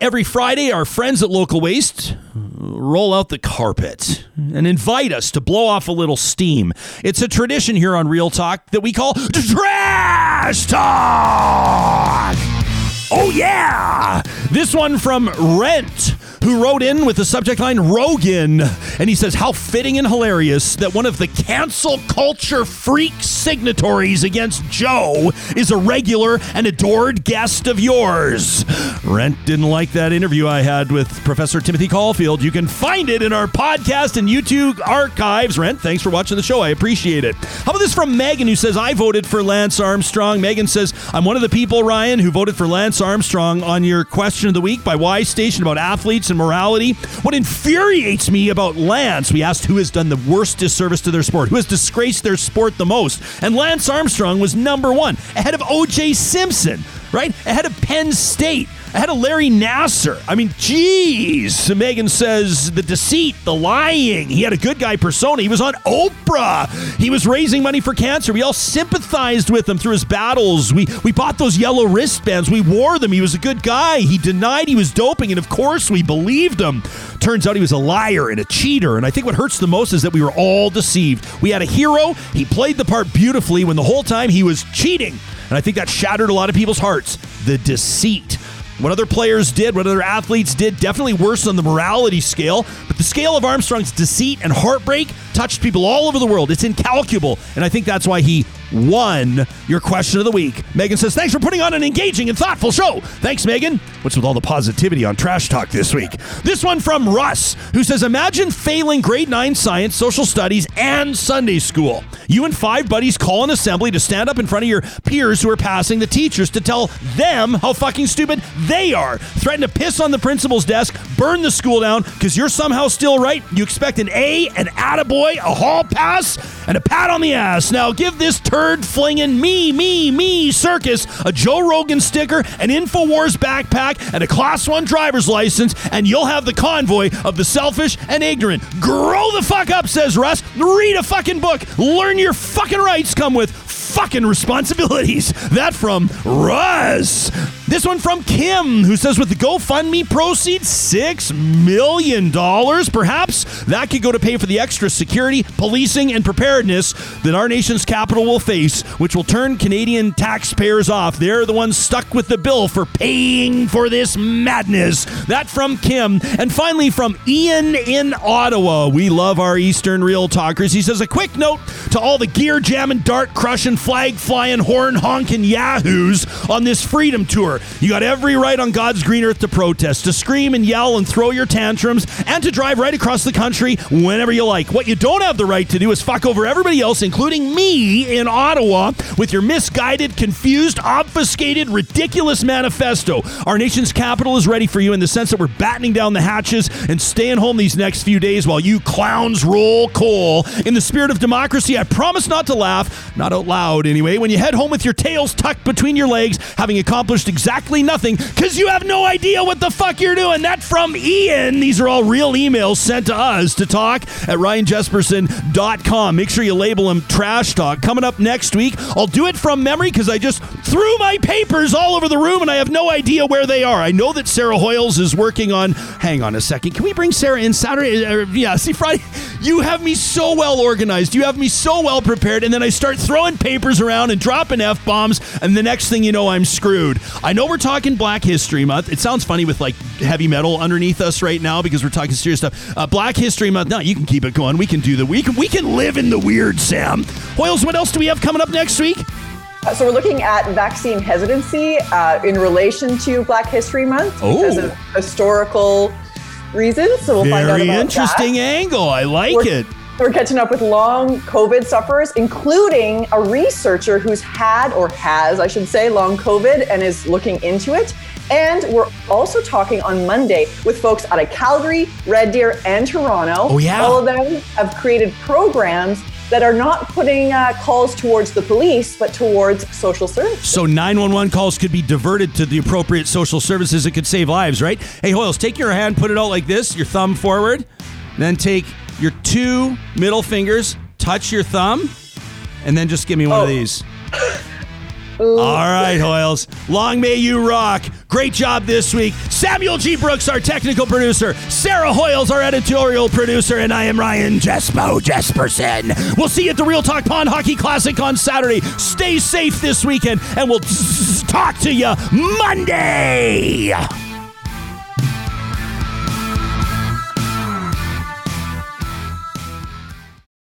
Every Friday, our friends at Local Waste roll out the carpet and invite us to blow off a little steam. It's a tradition here on Real Talk that we call Trash Talk. Oh, yeah. This one from Rent who wrote in with the subject line Rogan. And he says, How fitting and hilarious that one of the cancel culture freak signatories against Joe is a regular and adored guest of yours. Rent didn't like that interview I had with Professor Timothy Caulfield. You can find it in our podcast and YouTube archives. Rent, thanks for watching the show. I appreciate it. How about this from Megan, who says, I voted for Lance Armstrong. Megan says, I'm one of the people, Ryan, who voted for Lance Armstrong on your question of the week by Y Station about athletes and morality. What infuriates me about Lance, we asked who has done the worst disservice to their sport, who has disgraced their sport the most. And Lance Armstrong was number one, ahead of O.J. Simpson, right? Ahead of Penn State. I had a Larry Nassar. I mean, geez. Megan says the deceit, the lying. He had a good guy persona. He was on Oprah. He was raising money for cancer. We all sympathized with him through his battles. We we bought those yellow wristbands. We wore them. He was a good guy. He denied he was doping, and of course we believed him. Turns out he was a liar and a cheater. And I think what hurts the most is that we were all deceived. We had a hero. He played the part beautifully when the whole time he was cheating. And I think that shattered a lot of people's hearts. The deceit. What other players did, what other athletes did, definitely worse on the morality scale. But the scale of Armstrong's deceit and heartbreak touched people all over the world. It's incalculable. And I think that's why he won your question of the week. Megan says, Thanks for putting on an engaging and thoughtful show. Thanks, Megan. What's with all the positivity on Trash Talk this week? This one from Russ, who says, Imagine failing grade 9 science, social studies, and Sunday school. You and five buddies call an assembly to stand up in front of your peers who are passing the teachers to tell them how fucking stupid they are. Threaten to piss on the principal's desk, burn the school down because you're somehow still right. You expect an A, an attaboy, a hall pass, and a pat on the ass. Now give this flinging me, me, me circus a Joe Rogan sticker, an InfoWars backpack, and a Class 1 driver's license, and you'll have the convoy of the selfish and ignorant. Grow the fuck up, says Russ. Read a fucking book. Learn your fucking rights come with fucking responsibilities. That from Russ. This one from Kim, who says with the GoFundMe proceeds, $6 million. Perhaps that could go to pay for the extra security, policing, and preparedness that our nation's capital will face, which will turn Canadian taxpayers off. They're the ones stuck with the bill for paying for this madness. That from Kim. And finally from Ian in Ottawa. We love our Eastern Real Talkers. He says, a quick note to all the gear jamming, dart crushing, flag flying, horn honking yahoos on this freedom tour. You got every right on God's green earth to protest, to scream and yell and throw your tantrums, and to drive right across the country whenever you like. What you don't have the right to do is fuck over everybody else, including me in Ottawa, with your misguided, confused, obfuscated, ridiculous manifesto. Our nation's capital is ready for you in the sense that we're battening down the hatches and staying home these next few days while you clowns roll coal. In the spirit of democracy, I promise not to laugh, not out loud anyway, when you head home with your tails tucked between your legs, having accomplished exactly nothing because you have no idea what the fuck you're doing. That from Ian. These are all real emails sent to us to talk at ryanjesperson.com. Make sure you label them trash talk. Coming up next week, I'll do it from memory because I just threw my papers all over the room and I have no idea where they are. I know that Sarah Hoyles is working on. Hang on a second. Can we bring Sarah in Saturday? Uh, yeah, see, Friday. You have me so well organized. You have me so well prepared. And then I start throwing papers around and dropping F bombs. And the next thing you know, I'm screwed. I know we're talking Black History Month. It sounds funny with like heavy metal underneath us right now because we're talking serious stuff. Uh, Black History Month. No, you can keep it going. We can do the we can we can live in the weird, Sam. Hoyles, what else do we have coming up next week? Uh, So we're looking at vaccine hesitancy uh, in relation to Black History Month because Oh. of historical reasons. So we'll find out Very interesting that. angle. I like We're- it. We're catching up with long COVID sufferers, including a researcher who's had or has, I should say, long COVID and is looking into it. And we're also talking on Monday with folks out of Calgary, Red Deer, and Toronto. Oh, yeah. All of them have created programs that are not putting uh, calls towards the police, but towards social services. So 911 calls could be diverted to the appropriate social services. It could save lives, right? Hey, Hoyles, take your hand, put it out like this, your thumb forward, then take your two middle fingers, touch your thumb, and then just give me one of Oh. these. All right, Hoyles. Long may you rock. Great job this week. Samuel G. Brooks, our technical producer. Sarah Hoyles, our editorial producer. And I am Ryan Jespo Jesperson. We'll see you at the Real Talk Pond Hockey Classic on Saturday. Stay safe this weekend, and we'll talk to you Monday.